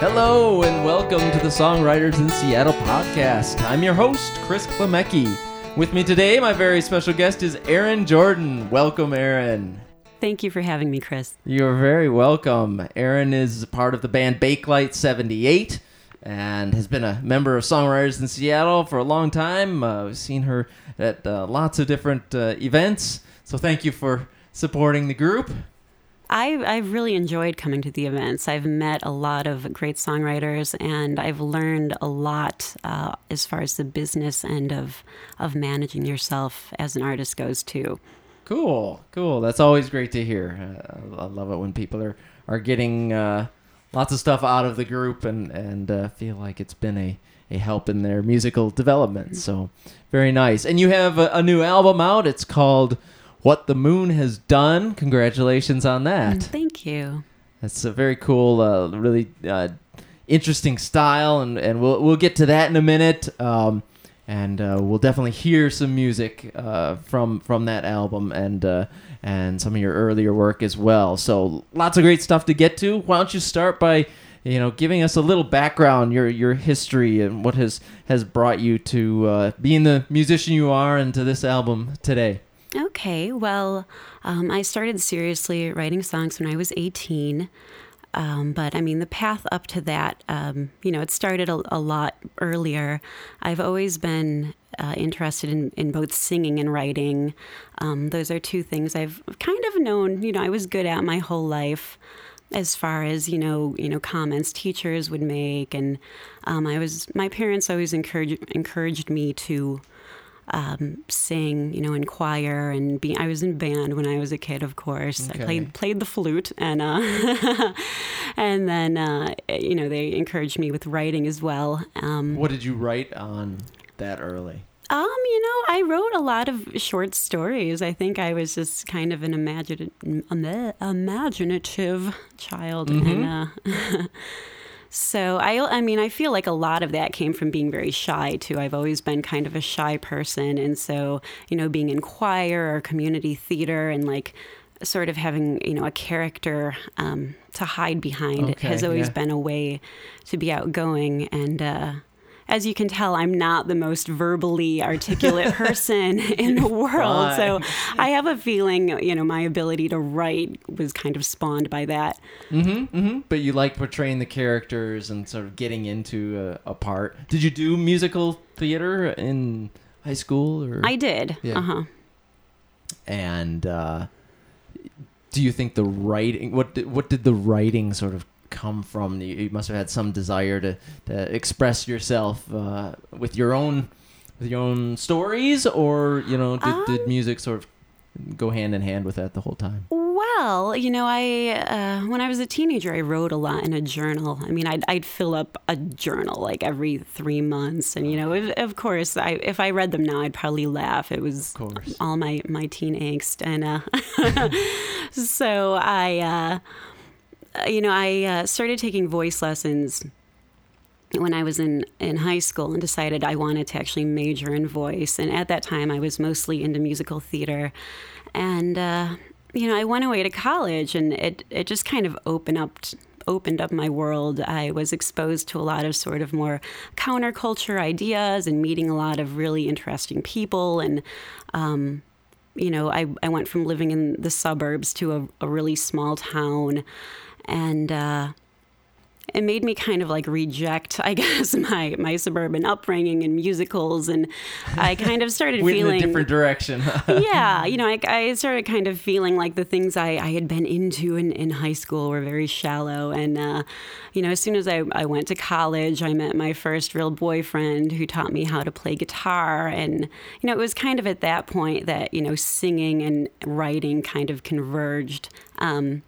Hello and welcome to the Songwriters in Seattle podcast. I'm your host, Chris Klemecki. With me today, my very special guest is Erin Jordan. Welcome, Erin. Thank you for having me, Chris. You're very welcome. Erin is part of the band Bakelite 78 and has been a member of Songwriters in Seattle for a long time. Uh, we've seen her at uh, lots of different uh, events. So thank you for supporting the group. I, I've really enjoyed coming to the events. I've met a lot of great songwriters, and I've learned a lot uh, as far as the business end of of managing yourself as an artist goes too. Cool, cool. That's always great to hear. Uh, I love it when people are are getting uh, lots of stuff out of the group and and uh, feel like it's been a a help in their musical development. So very nice. And you have a, a new album out. It's called what the Moon Has Done. Congratulations on that. Thank you. That's a very cool, uh, really uh, interesting style, and, and we'll we'll get to that in a minute. Um, and uh, we'll definitely hear some music uh, from from that album and uh, and some of your earlier work as well. So lots of great stuff to get to. Why don't you start by you know giving us a little background, your your history, and what has has brought you to uh, being the musician you are and to this album today. Okay, well, um, I started seriously writing songs when I was 18. Um, but I mean, the path up to that, um, you know, it started a, a, lot earlier. I've always been uh, interested in, in both singing and writing. Um, those are two things I've kind of known, you know, I was good at my whole life as far as you know you know comments teachers would make and um, i was my parents always encouraged encouraged me to um, sing, you know, in choir and be. I was in band when I was a kid, of course. Okay. I played played the flute, and uh, and then uh, you know they encouraged me with writing as well. Um, what did you write on that early? Um, you know, I wrote a lot of short stories. I think I was just kind of an imaginative, imaginative child, mm-hmm. and. Uh, So I, I mean, I feel like a lot of that came from being very shy too. I've always been kind of a shy person, and so you know, being in choir or community theater and like sort of having you know a character um, to hide behind okay, has always yeah. been a way to be outgoing and uh, as you can tell, I'm not the most verbally articulate person in the world. So I have a feeling, you know, my ability to write was kind of spawned by that. Mm-hmm, mm-hmm. But you like portraying the characters and sort of getting into a, a part. Did you do musical theater in high school? Or? I did. Yeah. Uh huh. And uh, do you think the writing what did, what did the writing sort of come from? You, you must have had some desire to, to express yourself uh, with your own with your own stories, or you know, did, um, did music sort of go hand in hand with that the whole time? Well, you know, I uh, when I was a teenager, I wrote a lot in a journal. I mean, I'd, I'd fill up a journal like every three months, and you know, if, of course, I, if I read them now, I'd probably laugh. It was all my my teen angst, and uh, so I. Uh, uh, you know, I uh, started taking voice lessons when I was in, in high school and decided I wanted to actually major in voice. And at that time, I was mostly into musical theater. And, uh, you know, I went away to college and it, it just kind of opened up. opened up my world. I was exposed to a lot of sort of more counterculture ideas and meeting a lot of really interesting people. And, um, you know, I, I went from living in the suburbs to a, a really small town and uh, it made me kind of like reject, I guess, my my suburban upbringing and musicals, and I kind of started feeling in a different direction. yeah, you know, I, I, started kind of feeling like the things I, I had been into in, in high school were very shallow, and uh, you know, as soon as I, I went to college, I met my first real boyfriend who taught me how to play guitar, and you know, it was kind of at that point that you know, singing and writing kind of converged. Um,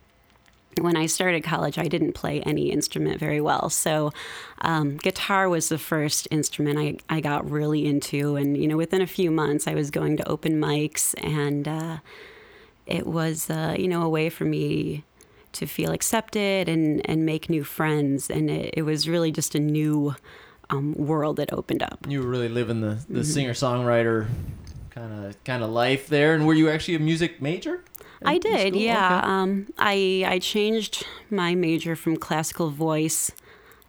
when I started college, I didn't play any instrument very well. So, um, guitar was the first instrument I, I got really into. And, you know, within a few months, I was going to open mics, and uh, it was, uh, you know, a way for me to feel accepted and, and make new friends. And it, it was really just a new um, world that opened up. You were really living the, the mm-hmm. singer songwriter kind kind of kind of life there. And were you actually a music major? I did, school? yeah. Okay. Um, I I changed my major from classical voice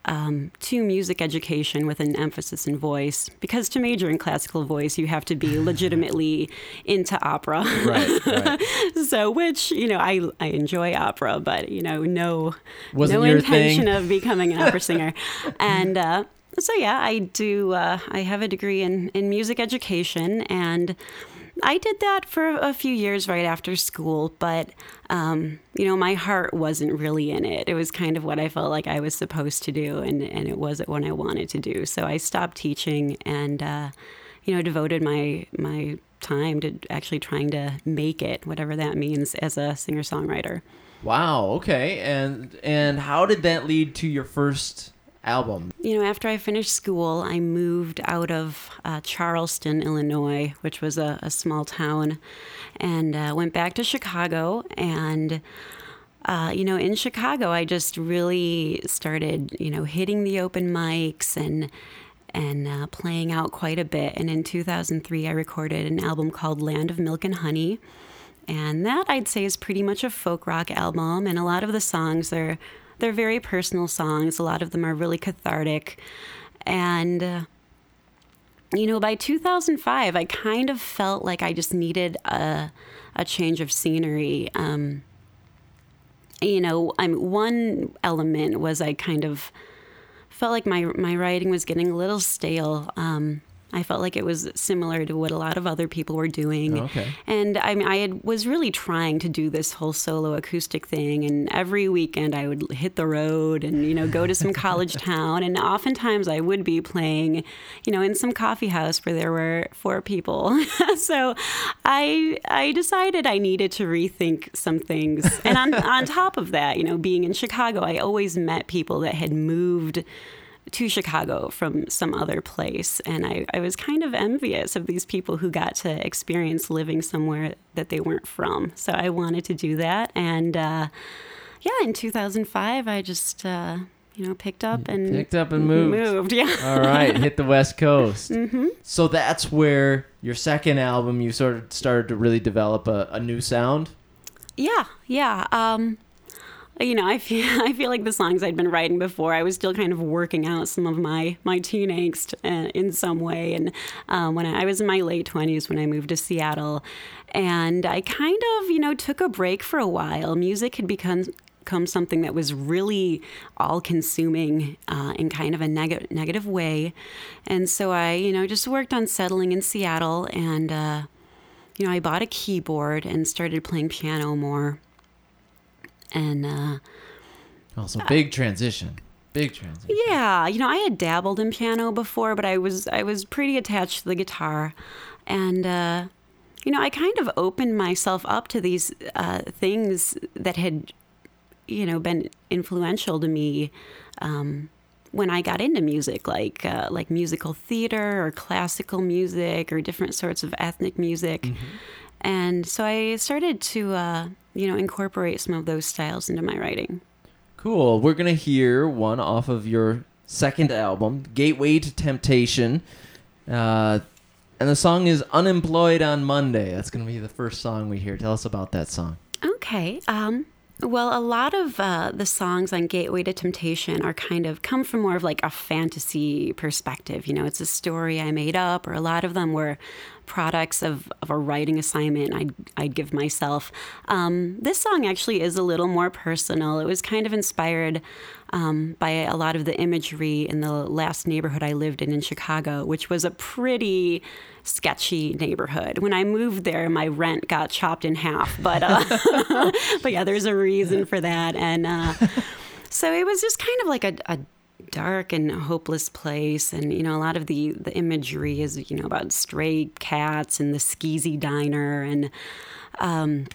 um, to music education with an emphasis in voice because to major in classical voice you have to be legitimately into opera. Right, right. so which you know I I enjoy opera, but you know no Wasn't no intention thing. of becoming an opera singer, and. Uh, so yeah, I do. Uh, I have a degree in, in music education, and I did that for a few years right after school. But um, you know, my heart wasn't really in it. It was kind of what I felt like I was supposed to do, and and it wasn't what I wanted to do. So I stopped teaching, and uh, you know, devoted my my time to actually trying to make it, whatever that means, as a singer songwriter. Wow. Okay. And and how did that lead to your first album? You know, after I finished school, I moved out of uh, Charleston, Illinois, which was a, a small town, and uh, went back to Chicago. And, uh, you know, in Chicago, I just really started, you know, hitting the open mics and and uh, playing out quite a bit. And in 2003, I recorded an album called Land of Milk and Honey. And that I'd say is pretty much a folk rock album. And a lot of the songs are they're very personal songs. A lot of them are really cathartic. And uh, you know, by 2005, I kind of felt like I just needed a a change of scenery. Um, you know, I'm one element was I kind of felt like my my writing was getting a little stale. Um, I felt like it was similar to what a lot of other people were doing. Oh, okay. And I mean, I had, was really trying to do this whole solo acoustic thing. And every weekend I would hit the road and, you know, go to some college town. And oftentimes I would be playing, you know, in some coffee house where there were four people. so I, I decided I needed to rethink some things. And on, on top of that, you know, being in Chicago, I always met people that had moved to Chicago from some other place. And I, I was kind of envious of these people who got to experience living somewhere that they weren't from. So I wanted to do that. And uh, yeah, in 2005, I just, uh, you know, picked up and Picked up and moved. Moved, yeah. All right, hit the West Coast. Mm-hmm. So that's where your second album, you sort of started to really develop a, a new sound. Yeah, yeah. Um, you know, I feel I feel like the songs I'd been writing before, I was still kind of working out some of my my teen angst uh, in some way. And um, when I, I was in my late twenties when I moved to Seattle, and I kind of you know took a break for a while. Music had become become something that was really all consuming uh, in kind of a neg- negative way. And so I, you know, just worked on settling in Seattle and, uh, you know, I bought a keyboard and started playing piano more. And, uh, Also, big transition. Big transition. yeah, you know, I had dabbled in piano before, but I was I was pretty attached to the guitar, and uh, you know, I kind of opened myself up to these uh, things that had, you know, been influential to me um, when I got into music, like uh, like musical theater or classical music or different sorts of ethnic music. And so I started to, uh, you know, incorporate some of those styles into my writing. Cool. We're going to hear one off of your second album, Gateway to Temptation. Uh, and the song is Unemployed on Monday. That's going to be the first song we hear. Tell us about that song. Okay. Um, well, a lot of uh, the songs on Gateway to Temptation are kind of come from more of like a fantasy perspective. You know, it's a story I made up, or a lot of them were products of, of a writing assignment I'd, I'd give myself. Um, this song actually is a little more personal. It was kind of inspired um, by a lot of the imagery in the last neighborhood I lived in in Chicago, which was a pretty sketchy neighborhood. When I moved there, my rent got chopped in half, but uh, but yeah, there's a reason for that, and uh, so it was just kind of like a, a dark and hopeless place. And you know a lot of the the imagery is you know about stray cats and the skeezy diner and um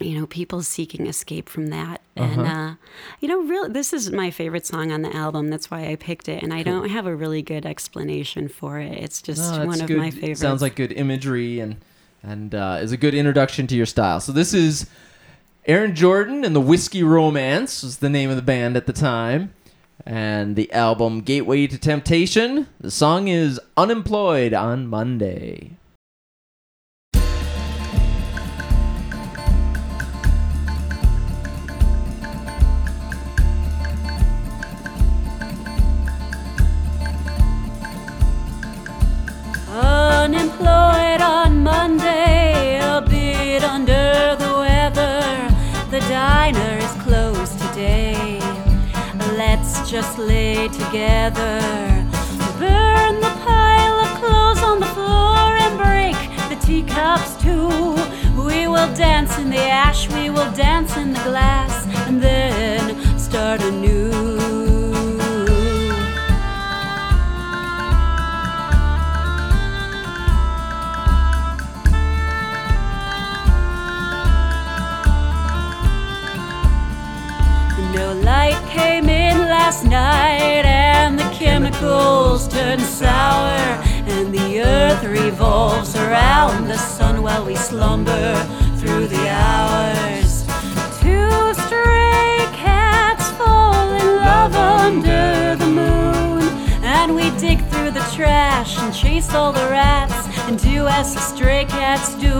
you know people seeking escape from that. And uh you know really this is my favorite song on the album. That's why i picked it. And i don't have a really good explanation for it. It's just that's one of good. my favorites Sounds like good imagery and and uh, is a good introduction to your style. So this is Erin Jordan and the Whiskey Romance was the name of the band at the time and the album Gateway to Temptation. The song is Unemployed on Monday. Unemployed on Monday. Us lay together. Burn the pile of clothes on the floor and break the teacups too. We will dance in the ash, we will dance in the glass, and then start anew. Last night, and the chemicals turn sour, and the earth revolves around the sun while we slumber through the hours. Two stray cats fall in love under the moon, and we dig through the trash and chase all the rats and do as the stray cats do.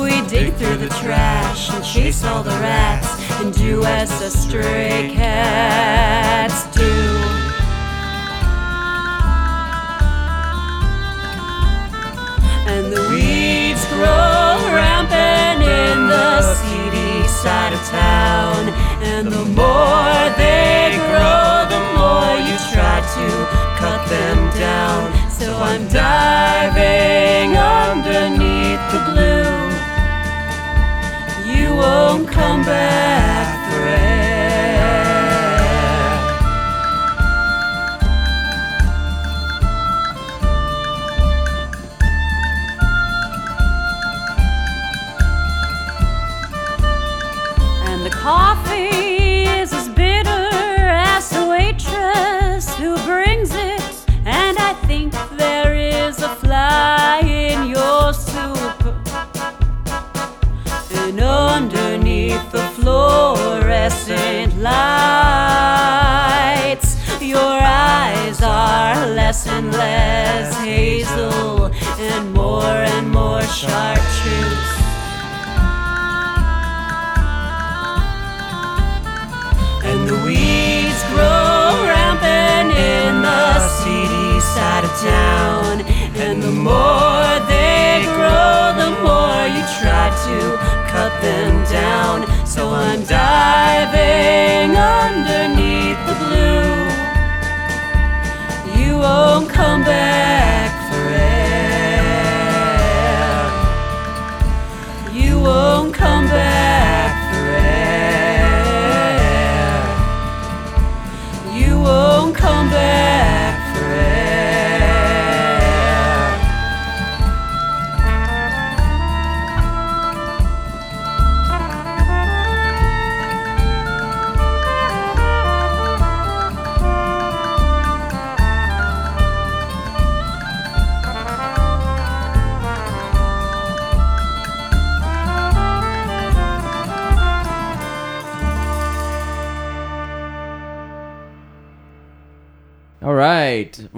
We dig through the trash and chase all the rats and do as the stray cats do. And the weeds grow rampant in the seedy side of town. And the more they grow, the more you try to cut them down. So I'm diving underneath the blue. You won't come back Won't come back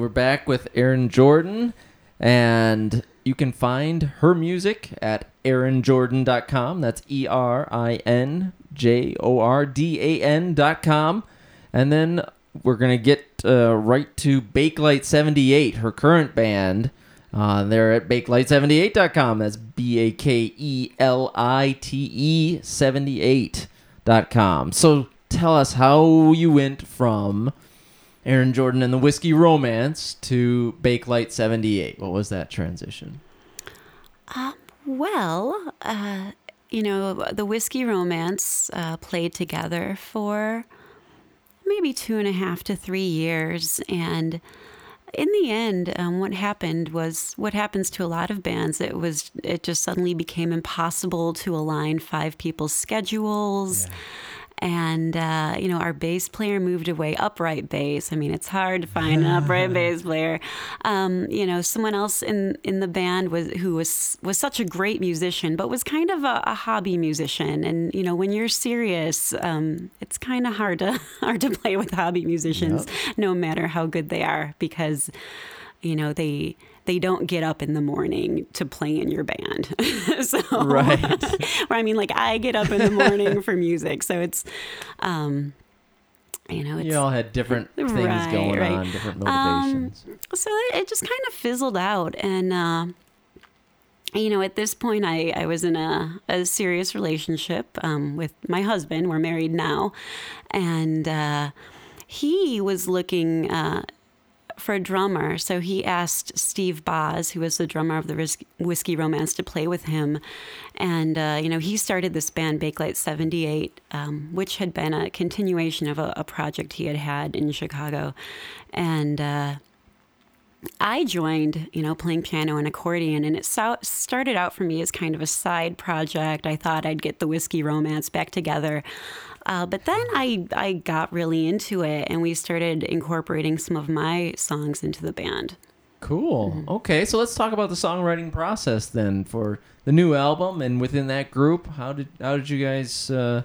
we're back with Erin Jordan, and you can find her music at erinjordan.com. That's E R I N J O R D A N.com. And then we're going to get uh, right to Bakelite 78, her current band. Uh, they're at bakelite78.com. That's B A K E L I T E 78.com. So tell us how you went from Erin Jordan and the Whiskey Romance to Bakelite 78. What was that transition? Well, uh, you know, the Whiskey Romance uh, played together for maybe two and a half to three years. And in the end, um, what happened was what happens to a lot of bands. It was it just suddenly became impossible to align five people's schedules. And uh, you know, our bass player moved away, upright bass. I mean, it's hard to find an upright bass player. Um, you know, someone else in in the band was who was was such a great musician, but was kind of a, a hobby musician. And you know, when you're serious, um, it's kind of hard to hard to play with hobby musicians, no matter how good they are, because you know they they don't get up in the morning to play in your band. so, Right. or I mean, like I get up in the morning for music, so it's, um, you know, it's You all had different things Right, going right. on, different Um, motivations. so it, it just kind of fizzled out and uh, you know at this point i, I was in a, a serious relationship um, with my husband we're married now and uh, he was looking uh, for a drummer. So he asked Steve Boz, who was the drummer of the Whis- Whiskey Romance, to play with him. And, uh, you know, he started this band, Bakelite 78, um, which had been a continuation of a, a, project he had had in Chicago. And, uh, I joined, you know, playing piano and accordion, and it so- started out for me as kind of a side project. I thought I'd get the whiskey romance back together. Uh, but then I, I got really into it, and we started incorporating some of my songs into the band. Cool. Mm-hmm. Okay, so let's talk about the songwriting process then for the new album, and within that group, how did how did you guys, uh,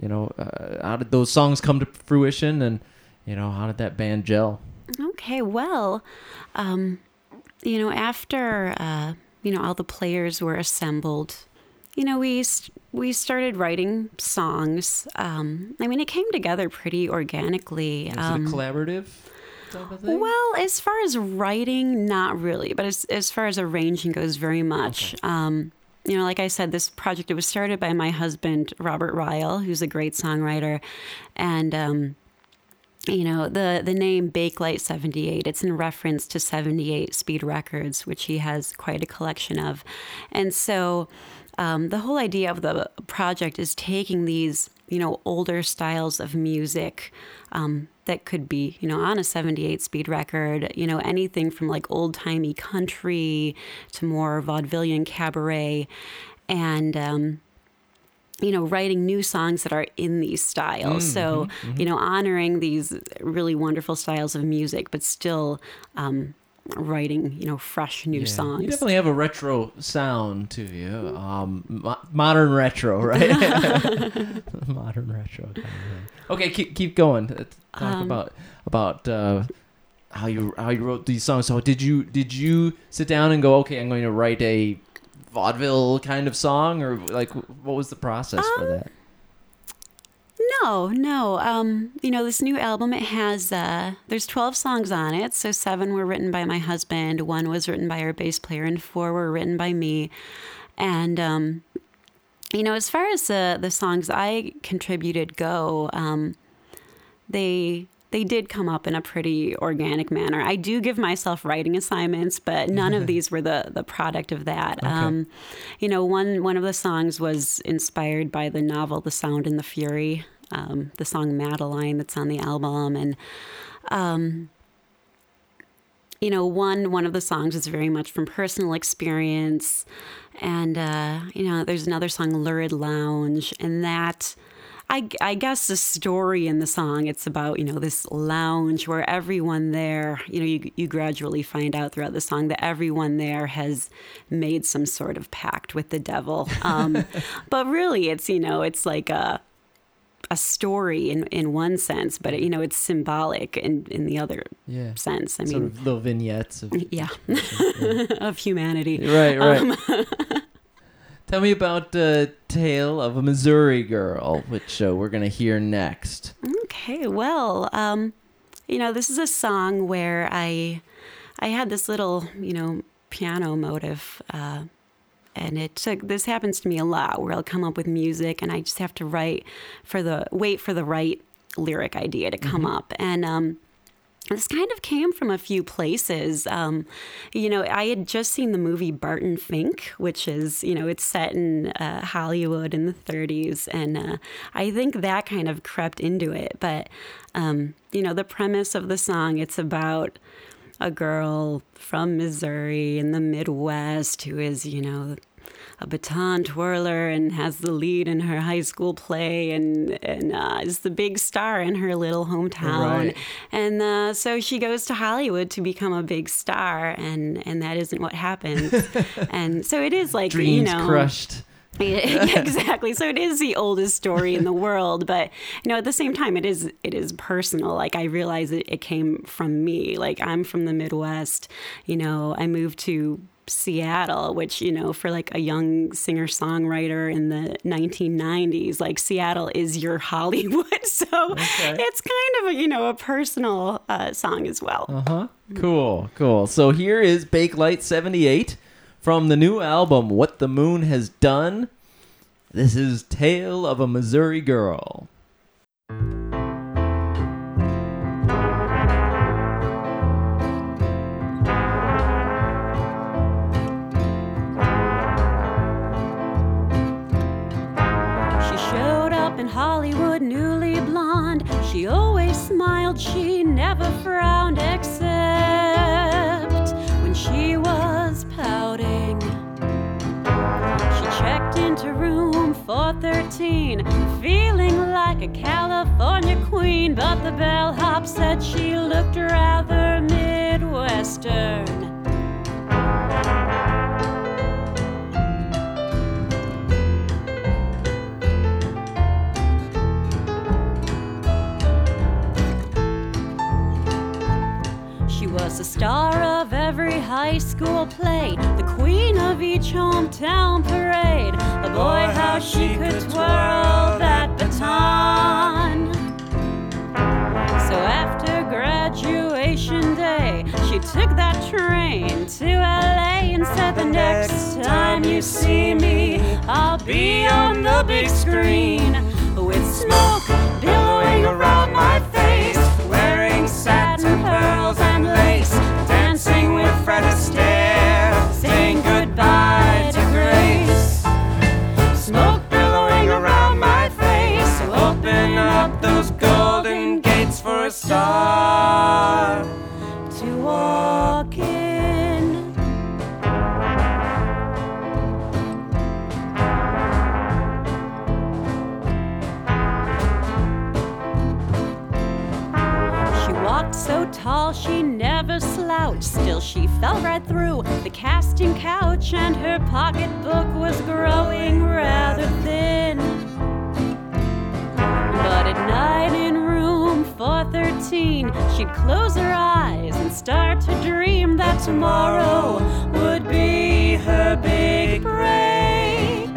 you know, uh, how did those songs come to fruition, and you know, how did that band gel? Okay, well, um, you know, after uh, you know all the players were assembled, you know, we we started writing songs. Um, I mean, it came together pretty organically. Is um, it collaborative? Well, as far as writing, not really, but as as far as arranging goes, very much. Okay. Um, you know, like I said, this project it was started by my husband Robert Ryle, who's a great songwriter, and um, you know the the name Bakelite 78 it's in reference to 78 speed records which he has quite a collection of. And so um, the whole idea of the project is taking these you know older styles of music um, that could be you know on a 78 speed record you know anything from like old timey country to more vaudevillian cabaret. And um, you know, writing new songs that are in these styles. Mm-hmm, so, mm-hmm. you know, honoring these really wonderful styles of music, but still um, writing, you know, fresh new yeah. songs. You definitely have a retro sound to you. Um, mo- modern retro, right? modern retro. Kind of okay, keep keep going. Talk um, about about. Uh, how you how you wrote these songs. So did you did you sit down and go, okay, I'm going to write a vaudeville kind of song, or like what was the process um, for that? No, no. Um, you know, this new album it has uh, there's 12 songs on it. So seven were written by my husband, one was written by our bass player, and four were written by me. And um, you know, as far as the the songs I contributed go, um, they they did come up in a pretty organic manner. I do give myself writing assignments, but none of these were the the product of that. Okay. Um, you know, one one of the songs was inspired by the novel The Sound and the Fury, um, the song Madeline that's on the album, and um, you know, one one of the songs is very much from personal experience, and uh, you know, there's another song, Lurid Lounge, and that I, I guess the story in the song it's about you know this lounge where everyone there you know you, you gradually find out throughout the song that everyone there has made some sort of pact with the devil um, but really it's you know it's like a a story in, in one sense, but you know it's symbolic in, in the other yeah. sense. I sort mean, little vignettes of yeah, yeah. of humanity. Right, right. Um, Tell me about the tale of a Missouri girl, which uh, we're gonna hear next. Okay, well, um, you know, this is a song where I, I had this little, you know, piano motive, uh, and it took. This happens to me a lot, where I'll come up with music, and I just have to write for the wait for the right lyric idea to come mm-hmm. up, and um, this kind of came from a few places. Um, you know, I had just seen the movie Barton Fink, which is, you know, it's set in uh, Hollywood in the 30s. And uh, I think that kind of crept into it. But, um, you know, the premise of the song, it's about a girl from Missouri in the Midwest who is, you know, a baton twirler and has the lead in her high school play and, and uh, is the big star in her little hometown. Right. And uh, so she goes to Hollywood to become a big star, and, and that isn't what happens. and so it is like, Dreams you know. crushed. exactly. So it is the oldest story in the world, but you know, at the same time, it is it is personal. Like I realize it, it came from me. Like I'm from the Midwest. You know, I moved to Seattle, which, you know, for like a young singer songwriter in the 1990s, like Seattle is your Hollywood. So okay. it's kind of a, you know, a personal uh, song as well. Uh huh. Cool, cool. So here is Bakelite 78 from the new album, What the Moon Has Done. This is Tale of a Missouri Girl. She never frowned, except when she was pouting. She checked into room 413, feeling like a California queen, but the bellhop said she looked rather Midwestern. Was the star of every high school play, the queen of each hometown parade. A boy, how she could twirl that baton. So after graduation day, she took that train to LA and said, The next time you see me, I'll be on the big screen she fell right through the casting couch, and her pocketbook was growing rather thin. But at night in room 413, she'd close her eyes and start to dream that tomorrow would be her big break.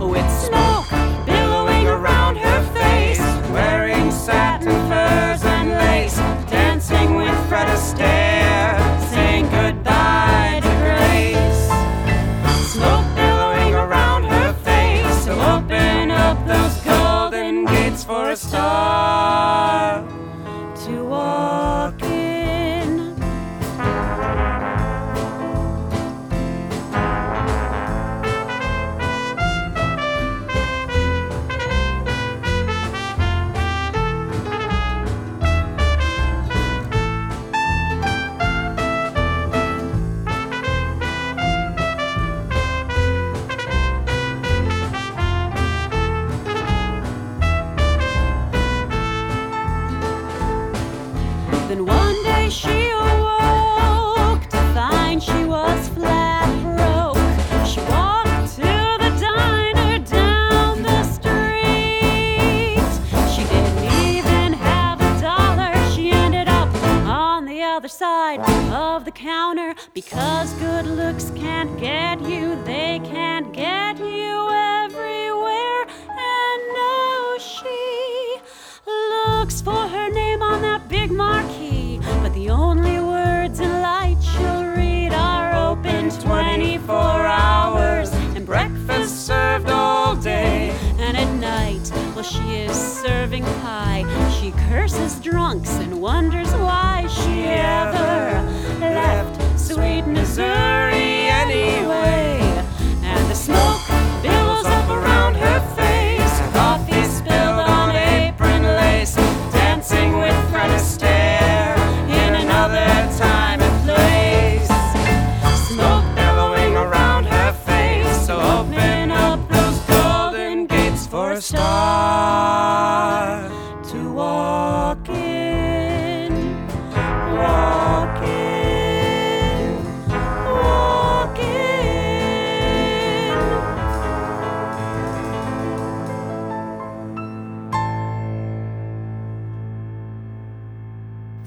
With smoke billowing around her face, wearing satin furs and lace, dancing with Fred Astaire, she curses drunks and wonders why she ever left sweet Missouri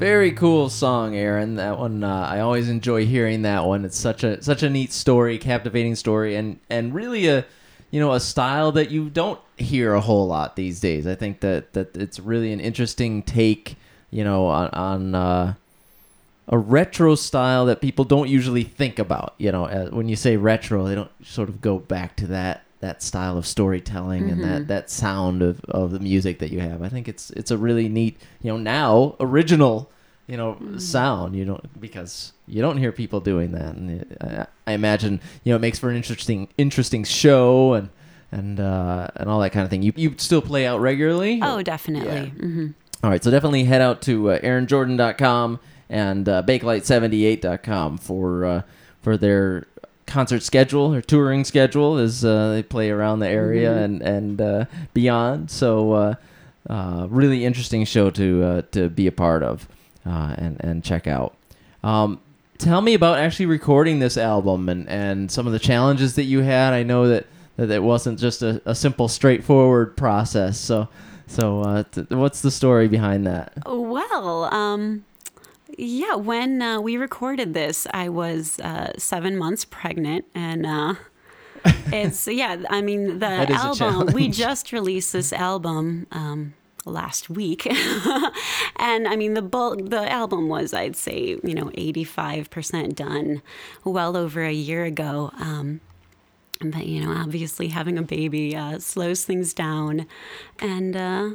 Very cool song, Erin. That one, uh, I always enjoy hearing that one. It's such a such a neat story, captivating story, and and really a you know a style that you don't hear a whole lot these days. I think that that it's really an interesting take, you know, on, on uh, a retro style that people don't usually think about. You know, uh, when you say retro, they don't sort of go back to that that style of storytelling and that that sound of, of the music that you have. I think it's it's a really neat, you know, now original, you know, sound. You don't because you don't hear people doing that, and it, I, I imagine you know it makes for an interesting interesting show and and uh, and all that kind of thing. You you still play out regularly? Oh, definitely. hmm All right, so definitely head out to uh, erinjordan.com and uh, bakelite78.com for uh, for their concert schedule or touring schedule as uh, they play around the area and and uh, beyond. So uh, uh, really interesting show to uh, to be a part of uh, and and check out. Um, tell me about actually recording this album and, and some of the challenges that you had. I know that that it wasn't just a, a simple, straightforward process. So so uh, t- what's the story behind that? Well, um, yeah, when uh, we recorded this, I was uh, seven months pregnant, and uh, it's yeah. I mean, the That is a album we just released this album um, last week, and I mean the bulk. The album was, I'd say, you know, eighty five percent done, well over a year ago. Um, but you know, obviously having a baby uh, slows things down, and uh,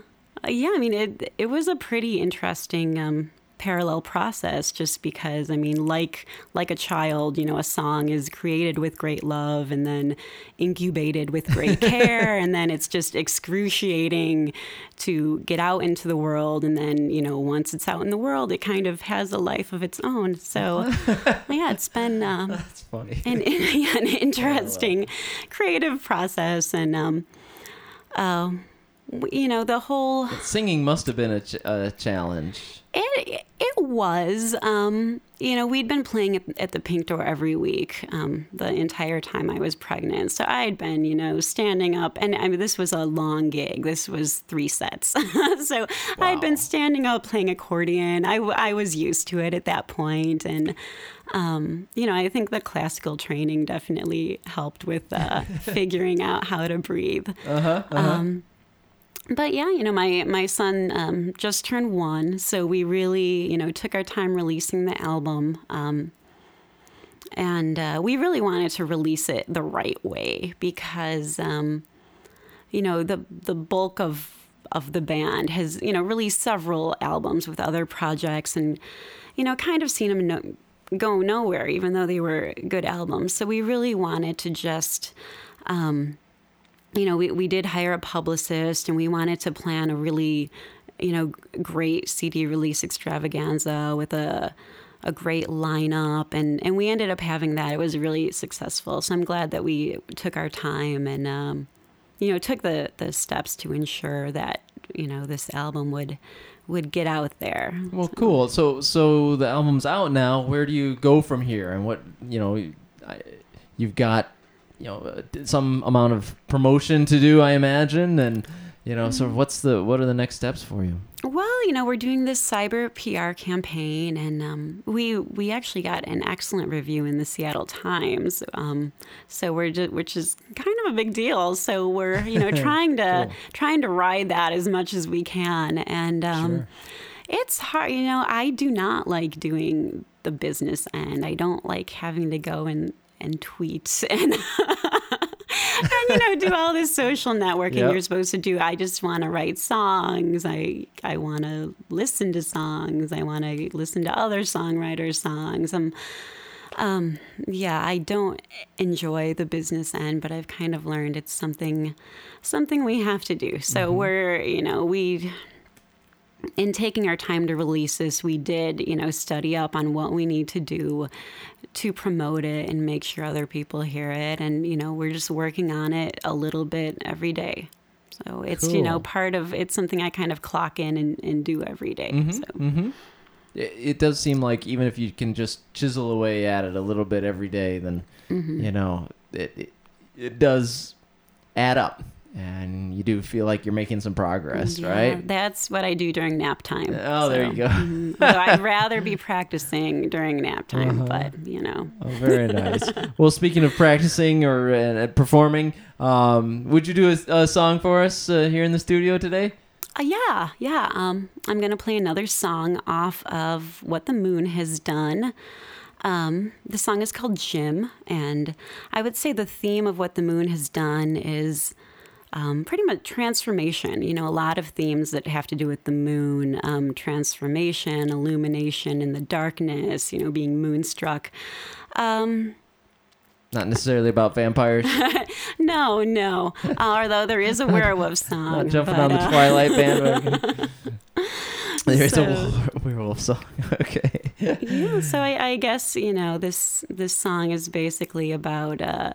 yeah, I mean it. It was a pretty interesting um, parallel process, just because I mean, like like a child, you know, a song is created with great love and then incubated with great care, and then it's just excruciating to get out into the world, and then you know, once it's out in the world, it kind of has a life of its own. So yeah, it's been. Um, That's funny. an, yeah, an interesting creative process and um uh, you know the whole Singing must have been a, ch- a challenge. It it was um you know we'd been playing at, at the pink door every week um the entire time i was pregnant. So i had been you know standing up and i mean this was a long gig. This was three sets. So i had been standing up playing accordion. I, I was used to it at that point and um, you know, I think the classical training definitely helped with uh, figuring out how to breathe. Uh-huh, Um, but yeah, you know, my my son um, just turned one, so we really, you know, took our time releasing the album, um, and uh, we really wanted to release it the right way because, um, you know, the the bulk of of the band has, you know, released several albums with other projects, and you know, kind of seen them no, go nowhere, even though they were good albums. So we really wanted to just you know, we, we did hire a publicist and we wanted to plan a really, you know, great CD release extravaganza with a a great lineup and and we ended up having that. It was really successful. So I'm glad that we took our time and um, you know, took the the steps to ensure that, you know, this album would would get out there. Well, cool. So so the album's out now. Where do you go from here? And what you know, I, you've got you know some amount of promotion to do, I imagine, and you know, sort of what's the what are the next steps for you? Well, you know, we're doing this cyber PR campaign, and um, we we actually got an excellent review in the Seattle Times. Um, so we're just, which is kind of a big deal. So we're you know trying to Cool. trying to ride that as much as we can, and um, Sure. it's hard. You know, I do not like doing the business end. I don't like having to go and and tweet and. and you know do all this social networking Yep. you're supposed to do. I just want to write songs. I i want to listen to songs. I want to listen to other songwriters songs. I'm um yeah i don't enjoy the business end but i've kind of learned it's something something we have to do. So we're you know we in taking our time to release this, we did, you know, study up on what we need to do to promote it and make sure other people hear it. And, you know, we're just working on it a little bit every day. So it's, you know, part of it's something I kind of clock in and, and do every day. So Mm-hmm. It, it does seem like even if you can just chisel away at it a little bit every day, then Mm-hmm. you know it, it it does add up, and you do feel like you're making some progress, yeah, right? That's what I do during nap time. Oh, there you go. mhm. I'd rather be practicing during nap time, Uh-huh. but you know. Oh, very nice. well, speaking of practicing or uh, performing, um, would you do a, a song for us uh, here in the studio today? Uh, yeah, yeah. Um, I'm going to play another song off of What the Moon Has Done. Um, the song is called Jim, and I would say the theme of What the Moon Has Done is um, pretty much transformation. You know, a lot of themes that have to do with the moon um, transformation, illumination in the darkness, you know, being moonstruck. Um, Not necessarily about vampires. No, no. Although there is a werewolf song. Not jumping but, on the uh, Twilight bandwagon. There's So- a werewolf song. okay. yeah, so I, I guess you know this this song is basically about uh, uh,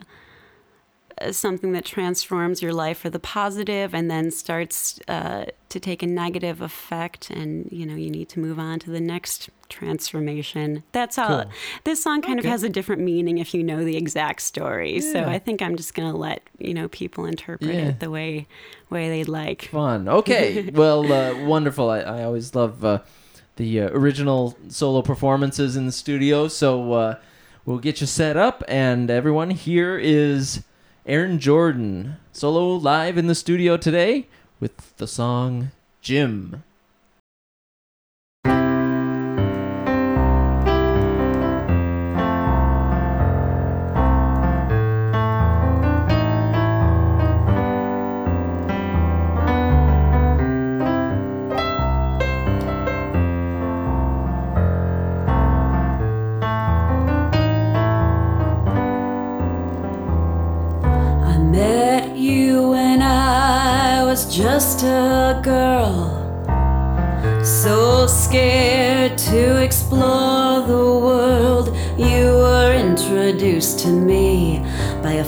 something that transforms your life for the positive, and then starts uh, to take a negative effect, and you know you need to move on to the next transformation. That's all. Cool. This song kind Okay. of has a different meaning if you know the exact story. So I think I'm just gonna let you know people interpret Yeah. it the way way they'd like. Fun. Okay. Well, uh, wonderful. I, I always love uh, the uh, original solo performances in the studio. So uh, we'll get you set up. And everyone, here is Erin Jordan solo live in the studio today with the song Jim.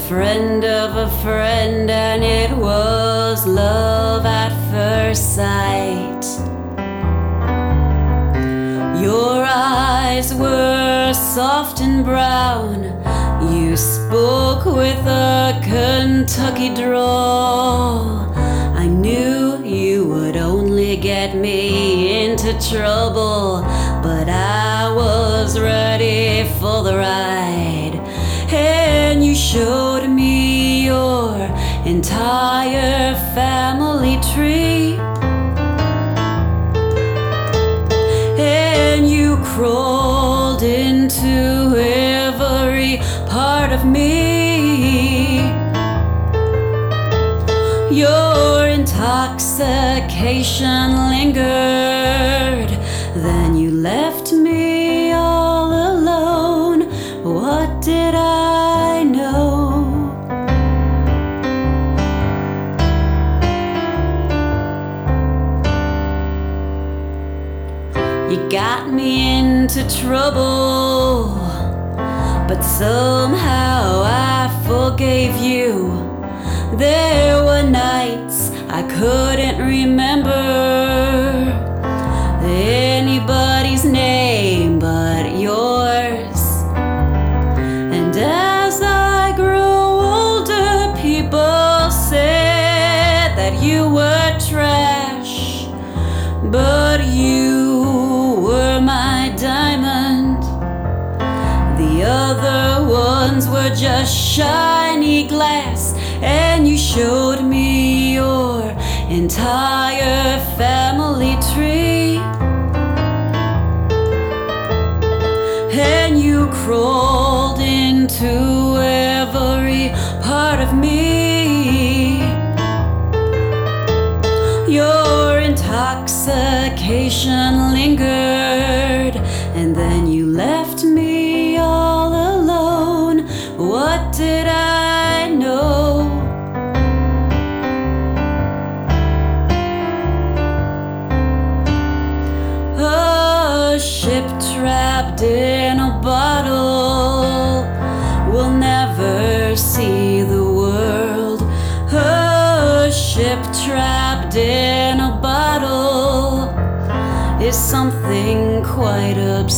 Friend of a friend, and it was love at first sight. Your eyes were soft and brown. You spoke with a Kentucky drawl. I knew you would only get me into trouble, but I was ready for the ride. And you showed entire family tree. and you crawled into every part of me. Your intoxication lingered, trouble, but somehow I forgave you. There were nights I couldn't remember were just shiny glass, and you showed me your entire family tree. And you crawled into every part of me. Your intoxication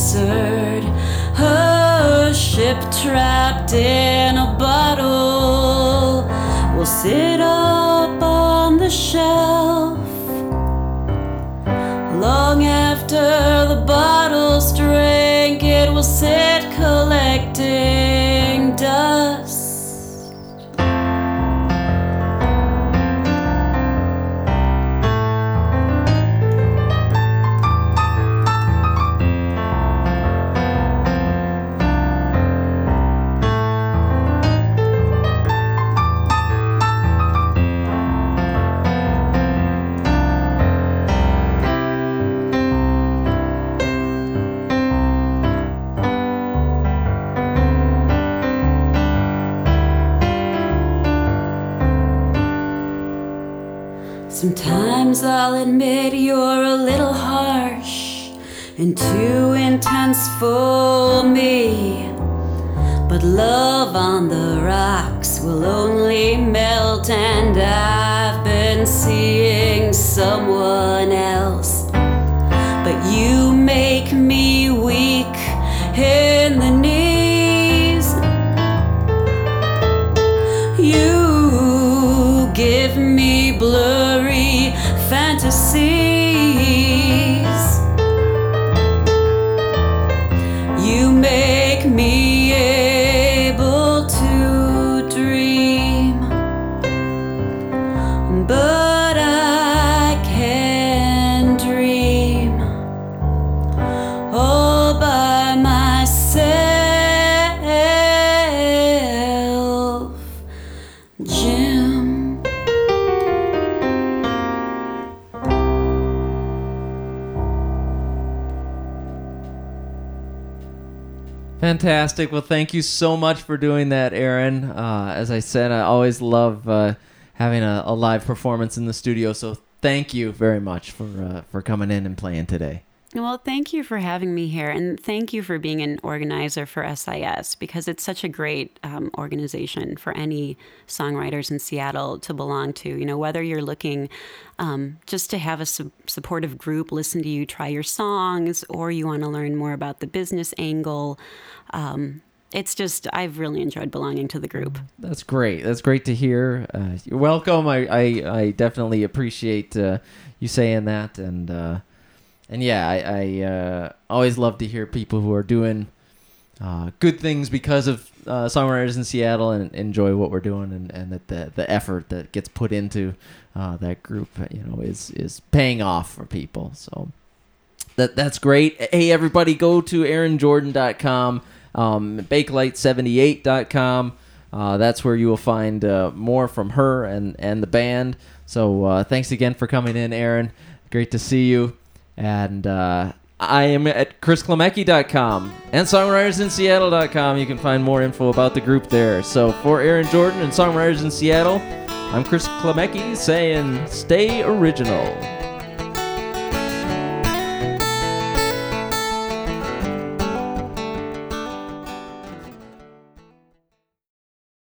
absurd. A ship trapped in a bottle will sit up on the shelf Long after the bottle's drank, it will sit collecting admit you're a little harsh and too intense for me. But love on the rocks will only melt, and I've been seeing someone else. But you Fantastic. Well, thank you so much for doing that, Erin. Uh, as I said, I always love uh, having a, a live performance in the studio. So thank you very much for uh, for coming in and playing today. Well, thank you for having me here, and thank you for being an organizer for SIS because it's such a great um, organization for any songwriters in Seattle to belong to. You know, whether you're looking um, just to have a su- supportive group listen to you try your songs, or you want to learn more about the business angle. Um, it's just I've really enjoyed belonging to the group. That's great. That's great to hear. Uh, you're welcome. I, I, I definitely appreciate uh, you saying that, and uh, and yeah, I, I uh, always love to hear people who are doing uh, good things because of uh, songwriters in Seattle and enjoy what we're doing, and, and that the the effort that gets put into uh, that group, you know, is is paying off for people. So that that's great. Hey, everybody, go to erinjordan.com, um, bakelite78.com. Uh, that's where you will find uh, more from her and, and the band. So uh, thanks again for coming in, Erin. Great to see you. And uh, I am at chrisklemecki.com and songwritersinseattle.com. You can find more info about the group there. So for Erin Jordan and Songwriters in Seattle, I'm Chris Klemecki saying stay original.